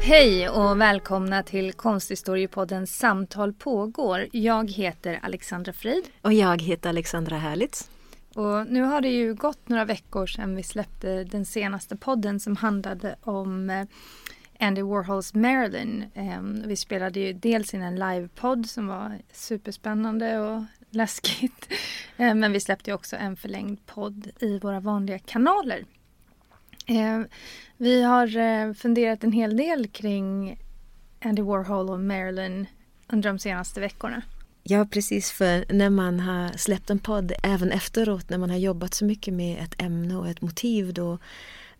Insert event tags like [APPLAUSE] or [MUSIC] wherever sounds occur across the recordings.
Hej och välkomna till Konsthistoriepoddens Samtal pågår. Jag heter Alexandra Frid. Och jag heter Alexandra Härlitz. Och nu har det ju gått några veckor sedan vi släppte den senaste podden som handlade om eh, Andy Warhols Marilyn. Ehm, vi spelade ju dels in en livepodd som var superspännande och läskigt. [LAUGHS] Ehm, men vi släppte också en förlängd podd i våra vanliga kanaler. Eh, vi har eh, funderat en hel del kring Andy Warhol och Marilyn under de senaste veckorna. Ja, precis. För när man har släppt en podd, även efteråt när man har jobbat så mycket med ett ämne och ett motiv, då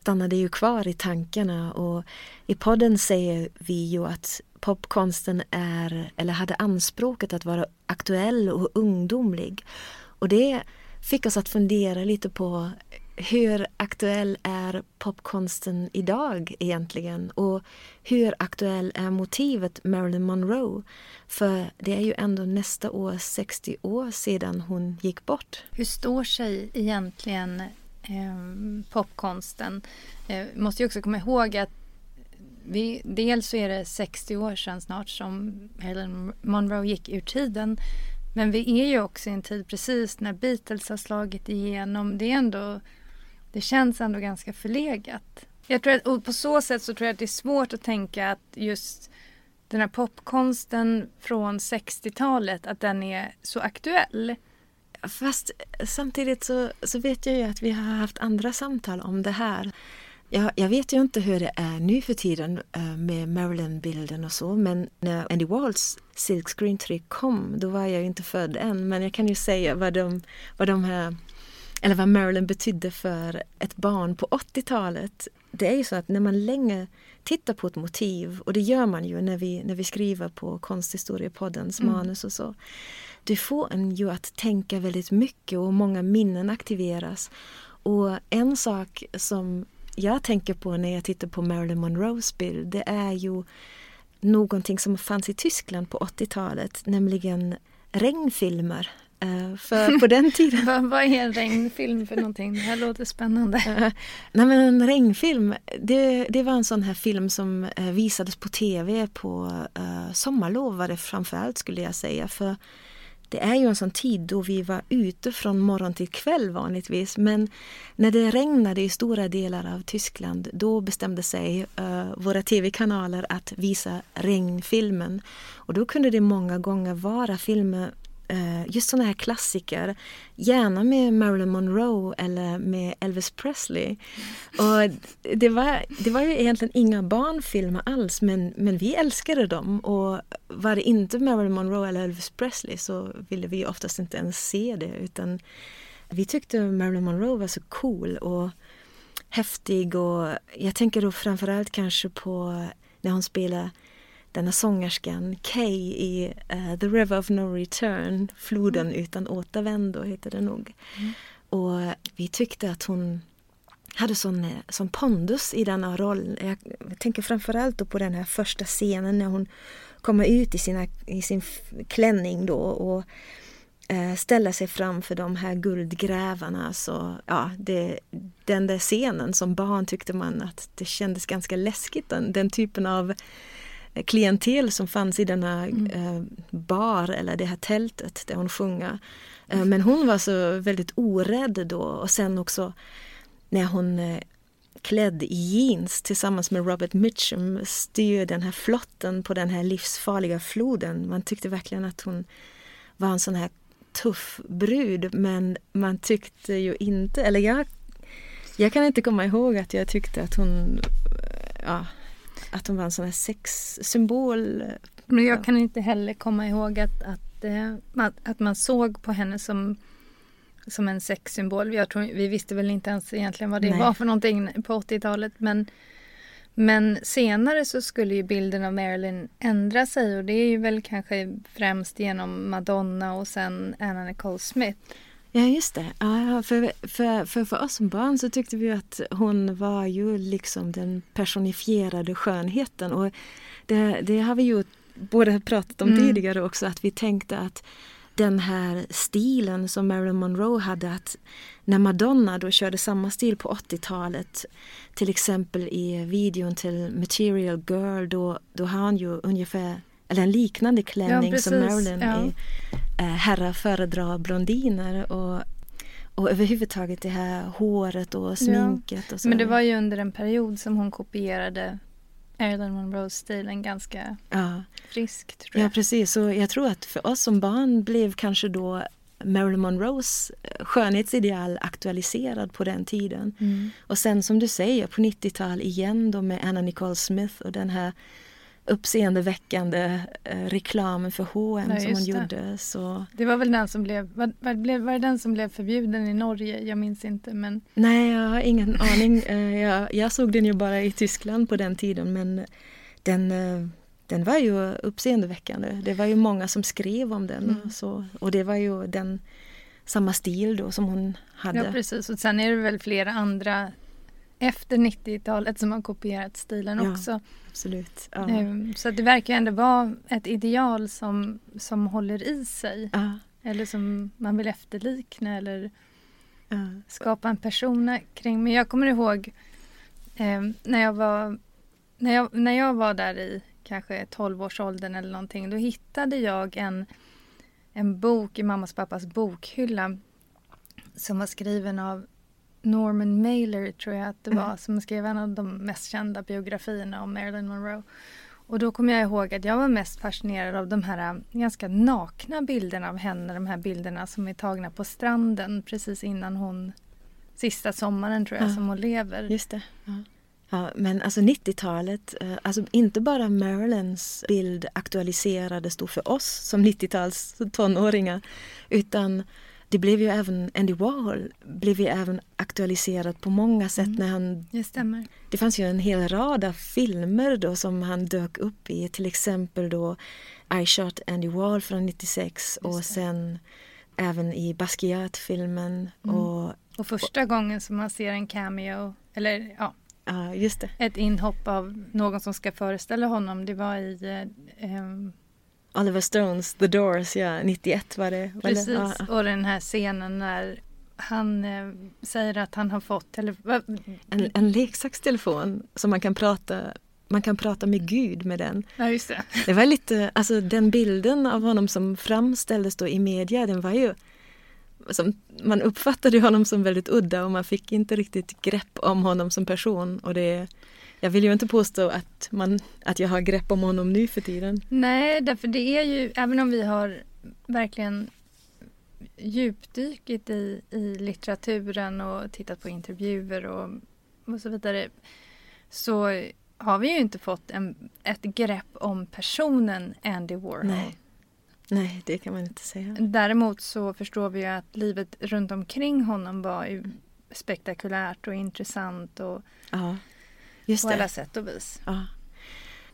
stannar det ju kvar i tankarna. Och i podden säger vi ju att popkonsten är, eller hade anspråket att vara aktuell och ungdomlig. Och det fick oss att fundera lite på hur aktuell är popkonsten idag egentligen? Och hur aktuell är motivet Marilyn Monroe? För det är ju ändå nästa år 60 år sedan hon gick bort. Hur står sig egentligen eh, popkonsten? Eh, måste ju också komma ihåg att vi, dels så är det 60 år sedan snart som Marilyn Monroe gick ur tiden. Men vi är ju också i en tid precis när Beatles har slagit igenom. Det är ändå det känns ändå ganska förlegat. Jag tror att, och på så sätt så tror jag att det är svårt att tänka att just den här popkonsten från 60-talet, att den är så aktuell. Fast samtidigt så, så vet jag ju att vi har haft andra samtal om det här. Jag, jag vet ju inte hur det är nu för tiden eh, med Marilyn-bilden och så men när Andy Walls Silk Screen kom då var jag ju inte född än men jag kan ju säga vad de, vad de här eller vad Marilyn betydde för ett barn på 80-talet. Det är ju så att när man länge tittar på ett motiv och det gör man ju när vi, när vi skriver på konsthistoriepoddens mm. manus och så. Det får en ju att tänka väldigt mycket och många minnen aktiveras. Och en sak som jag tänker på när jag tittar på Marilyn Monroes bild det är ju någonting som fanns i Tyskland på 80-talet, nämligen regnfilmer Uh, för på den tiden... [LAUGHS] vad, vad är en regnfilm för någonting? Det här låter spännande. Uh, nej men en regnfilm, det, det var en sån här film som uh, visades på tv på uh, sommarlov var det framförallt skulle jag säga. För det är ju en sån tid då vi var ute från morgon till kväll vanligtvis. Men när det regnade i stora delar av Tyskland då bestämde sig uh, våra tv-kanaler att visa regnfilmen. Och då kunde det många gånger vara filmer Eh, Eh, just sådana här klassiker. Gärna med Marilyn Monroe eller med Elvis Presley. Och det, var, det var ju egentligen inga barnfilmer alls men, men vi älskade dem. Och var det inte Marilyn Monroe eller Elvis Presley så ville vi oftast inte ens se det. Utan vi tyckte Marilyn Monroe var så cool och häftig. Och jag tänker då framförallt kanske på när hon spelar denna sångerskan Kay i uh, The River of No Return, Floden mm. utan återvändo heter det nog. Mm. Och vi tyckte att hon hade sån, eh, sån pondus i denna roll. Jag tänker framförallt på den här första scenen när hon kommer ut i, sina, i sin klänning då och eh, ställer sig framför de här guldgrävarna. Så, ja, det, den där scenen som barn tyckte man att det kändes ganska läskigt. Den, den typen av klientel som fanns i denna mm. eh, bar eller det här tältet där hon sjunger. Eh, men hon var så väldigt orädd då och sen också när hon eh, klädd i jeans tillsammans med Robert Mitchum styr den här flotten på den här livsfarliga floden. Man tyckte verkligen att hon var en sån här tuff brud men man tyckte ju inte, eller jag, jag kan inte komma ihåg att jag tyckte att hon ja, att hon var en sån här sexsymbol. Men jag kan inte heller komma ihåg att, att, eh, att man såg på henne som, som en sexsymbol. Jag tror, vi visste väl inte ens egentligen vad det Nej. var för någonting på 80-talet. Men, Men senare så skulle ju bilden av Marilyn ändra sig och det är ju väl kanske främst genom Madonna och sen Anna Nicole Smith. Ja, just det. Ja, för, för, för, för oss som barn så tyckte vi att hon var ju liksom den personifierade skönheten. Och det, det har vi ju både pratat om mm. tidigare också, att vi tänkte att den här stilen som Marilyn Monroe hade, att när Madonna då körde samma stil på 80-talet, till exempel i videon till Material Girl, då, då har han ju ungefär eller en liknande klänning ja, som Marilyn ja. i eh, Herrar föredrar blondiner och, och överhuvudtaget det här håret och sminket. Ja. Och så. Men det var ju under en period som hon kopierade Marilyn Monroe-stilen ganska ja. friskt. Tror jag. Ja, precis. Och jag tror att för oss som barn blev kanske då Marilyn Monroes eh, skönhetsideal aktualiserad på den tiden. Mm. Och sen som du säger på 90-tal igen då med Anna Nicole Smith och den här uppseendeväckande eh, reklamen för H&M Nej, som hon det. gjorde. Så... Det var väl den som blev, var, var, var det den som blev förbjuden i Norge? Jag minns inte men... Nej, jag har ingen aning. [LAUGHS] Eh, jag, jag, såg den ju bara i Tyskland på den tiden men den, eh, den var ju uppseendeväckande. Det var ju många som skrev om den. Mm. Och, så, och det var ju den samma stil då som hon hade. Ja precis och sen är det väl flera andra efter 90-talet som har kopierat stilen ja, också. Absolut. Ja. Ehm, så det verkar ändå vara ett ideal som, som håller i sig. Ja. Eller som man vill efterlikna eller skapa en persona kring. Men jag kommer ihåg eh, när, jag var, när, jag, när jag var där i kanske 12-årsåldern eller någonting. Då hittade jag en, en bok i mammas och pappas bokhylla som var skriven av Norman Mailer tror jag att det var, mm. som skrev en av de mest kända biografierna om Marilyn Monroe. Och då kommer jag ihåg att jag var mest fascinerad av de här äh, ganska nakna bilderna av henne, de här bilderna som är tagna på stranden precis innan hon, sista sommaren tror jag, ja. som hon lever. Just det. Ja. Ja, men alltså 90-talet, äh, alltså inte bara Marilyns bild aktualiserades då för oss som 90-tals tonåringar utan det blev ju även, Andy Warhol blev ju även aktualiserad på många sätt mm. när han... Det stämmer. Det fanns ju en hel rad av filmer då som han dök upp i, till exempel då I shot Andy Warhol från 96 och sen även i Basquiat-filmen. Mm. Och, och första och, gången som man ser en cameo, eller ja, Ja, just det. Ett inhopp av någon som ska föreställa honom. Det var i eh, ehm, Oliver Stones The Doors, ja, 91 var det. Precis, det? Ja. och den här scenen när han eh, säger att han har fått eller, en, en leksakstelefon som man kan prata man kan prata med Gud med den. Ja, just det. det var lite, alltså den bilden av honom som framställdes då i media, den var ju som, man uppfattade honom som väldigt udda och man fick inte riktigt grepp om honom som person. Och det, jag vill ju inte påstå att, man, att jag har grepp om honom nu för tiden. Nej, därför det är ju, även om vi har verkligen djupdykit i, i litteraturen och tittat på intervjuer och, och så vidare så har vi ju inte fått en, ett grepp om personen Andy Warhol. Nej. Nej, det kan man inte säga. Däremot så förstår vi ju att livet runt omkring honom var spektakulärt och intressant och ja. Just på det. alla sätt och vis. Ja.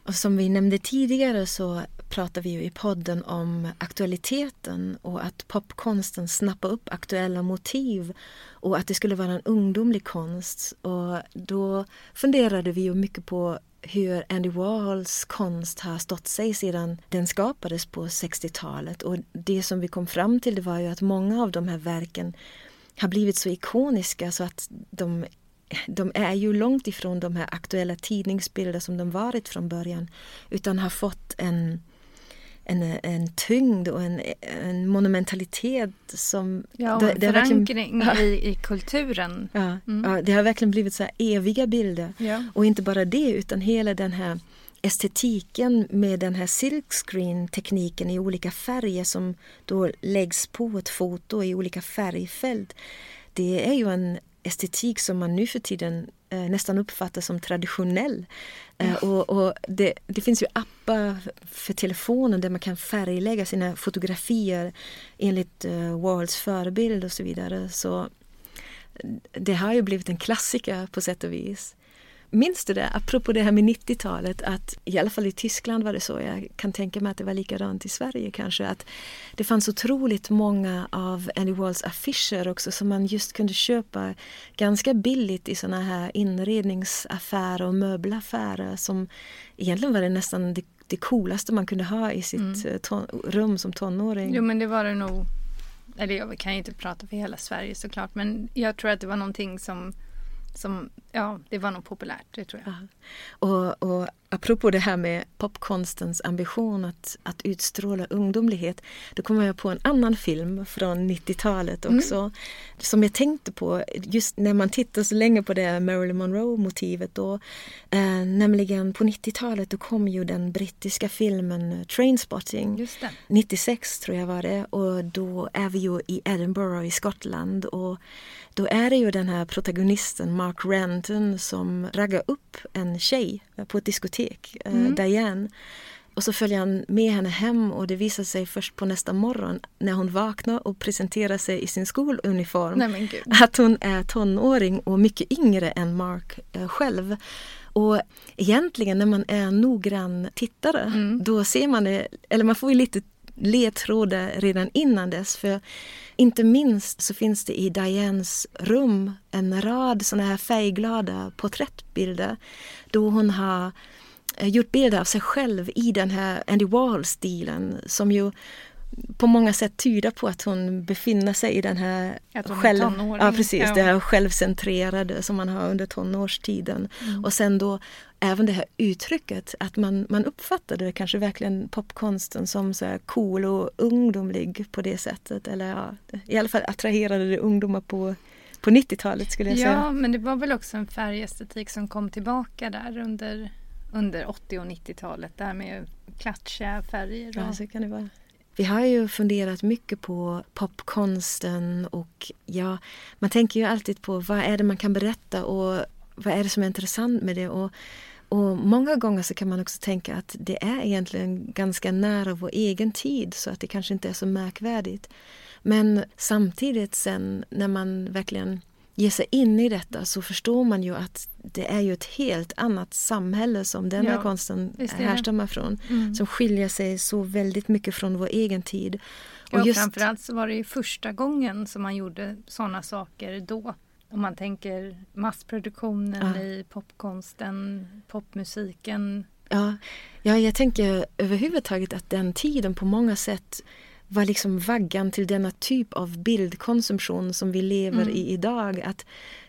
Och som vi nämnde tidigare så pratar vi ju i podden om aktualiteten och att popkonsten snappar upp aktuella motiv och att det skulle vara en ungdomlig konst. Och då funderade vi ju mycket på hur Andy Warhols konst har stått sig sedan den skapades på 60-talet. Och det som vi kom fram till det var ju att många av de här verken har blivit så ikoniska så att de de är ju långt ifrån de här aktuella tidningsbilder som de varit från början utan har fått en, en, en tyngd och en, en monumentalitet som... Ja, och en det, förankring det i, i kulturen. Ja, mm. ja, det har verkligen blivit så eviga bilder. Ja. Och inte bara det utan hela den här estetiken med den här silkscreen-tekniken i olika färger som då läggs på ett foto i olika färgfält. Det är ju en estetik som man nu för tiden eh, nästan uppfattar som traditionell. Eh, och, och det, det, finns ju appar för telefonen där man kan färglägga sina fotografier enligt eh, Warhols förebild och så vidare. Så det har ju blivit en klassiker på sätt och vis. Minns du det, apropå det här med 90-talet, att i alla fall i Tyskland var det så, jag kan tänka mig att det var likadant i Sverige kanske, att det fanns otroligt många av Andy Warhols affischer också som man just kunde köpa ganska billigt i såna här inredningsaffärer och möbelaffärer som egentligen var det nästan det, det coolaste man kunde ha i sitt mm. Eh, ton, rum som tonåring. Jo men det var det nog eller jag kan ju inte prata för hela Sverige såklart men jag tror att det var någonting som som, ja, det var nog populärt, det tror jag. Och, och apropå det här med popkonstens ambition att, att utstråla ungdomlighet, då kommer jag på en annan film från 90-talet mm. också, mm. som jag tänkte på just när man tittar så länge på det Marilyn Monroe-motivet då. Eh, nämligen på 90-talet då kom ju den brittiska filmen Trainspotting. 96 tror jag var det och då är vi ju i Edinburgh i Skottland och då är det ju den här protagonisten Mark Renton som raggar upp en tjej på ett diskotek, eh, mm. Diane. Och så följer han med henne hem och det visar sig först på nästa morgon när hon vaknar och presenterar sig i sin skoluniform Nej, att hon är tonåring och mycket yngre än Mark eh, själv. Och egentligen när man är noggrann tittare mm. då ser man det, eller man får ju lite ledtrådar redan innan dess. För inte minst så finns det i Dianes rum en rad såna här färgglada porträttbilder då hon har gjort bilder av sig själv i den här Andy Warhol-stilen som ju på många sätt tyder på att hon befinner sig i den här själv, ja, precis, ja. det här självcentrerade som man har under tonårstiden. Mm. Och sen då även det här uttrycket att man, man uppfattade kanske verkligen popkonsten som så här cool och ungdomlig på det sättet. Eller ja, i alla fall attraherade det ungdomar på, på 90-talet skulle jag ja, säga. Ja, men det var väl också en färgestetik som kom tillbaka där under, under 80 och 90-talet. det här med klatschiga färger. Och... Ja, så kan det vara. Vi har ju funderat mycket på popkonsten och ja, man tänker ju alltid på vad är det man kan berätta och vad är det som är intressant med det. Och, och många gånger så kan man också tänka att det är egentligen ganska nära vår egen tid så att det kanske inte är så märkvärdigt. Men samtidigt sen när man verkligen ger sig in i detta så förstår man ju att det är ju ett helt annat samhälle som den här ja, konsten härstammar från. Mm. Som skiljer sig så väldigt mycket från vår egen tid. Och ja, just... framförallt så var det ju första gången som man gjorde sådana saker då. Om man tänker massproduktionen ja. i popkonsten, popmusiken. Ja. ja, jag tänker överhuvudtaget att den tiden på många sätt var liksom vaggan till denna typ av bildkonsumtion som vi lever mm. i idag. Att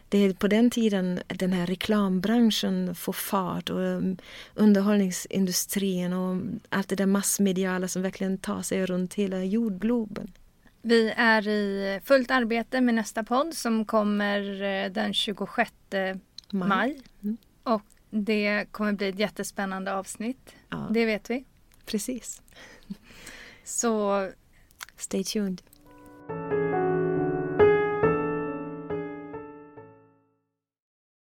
det är på den tiden den här reklambranschen får fart och um, underhållningsindustrin och allt det där massmediala som verkligen tar sig runt hela jordgloben. Vi är i fullt arbete med nästa podd som kommer eh, den 26 maj. maj. Mm. Och det kommer bli ett jättespännande avsnitt. Ja. Det vet vi. Precis. Så Stay tuned.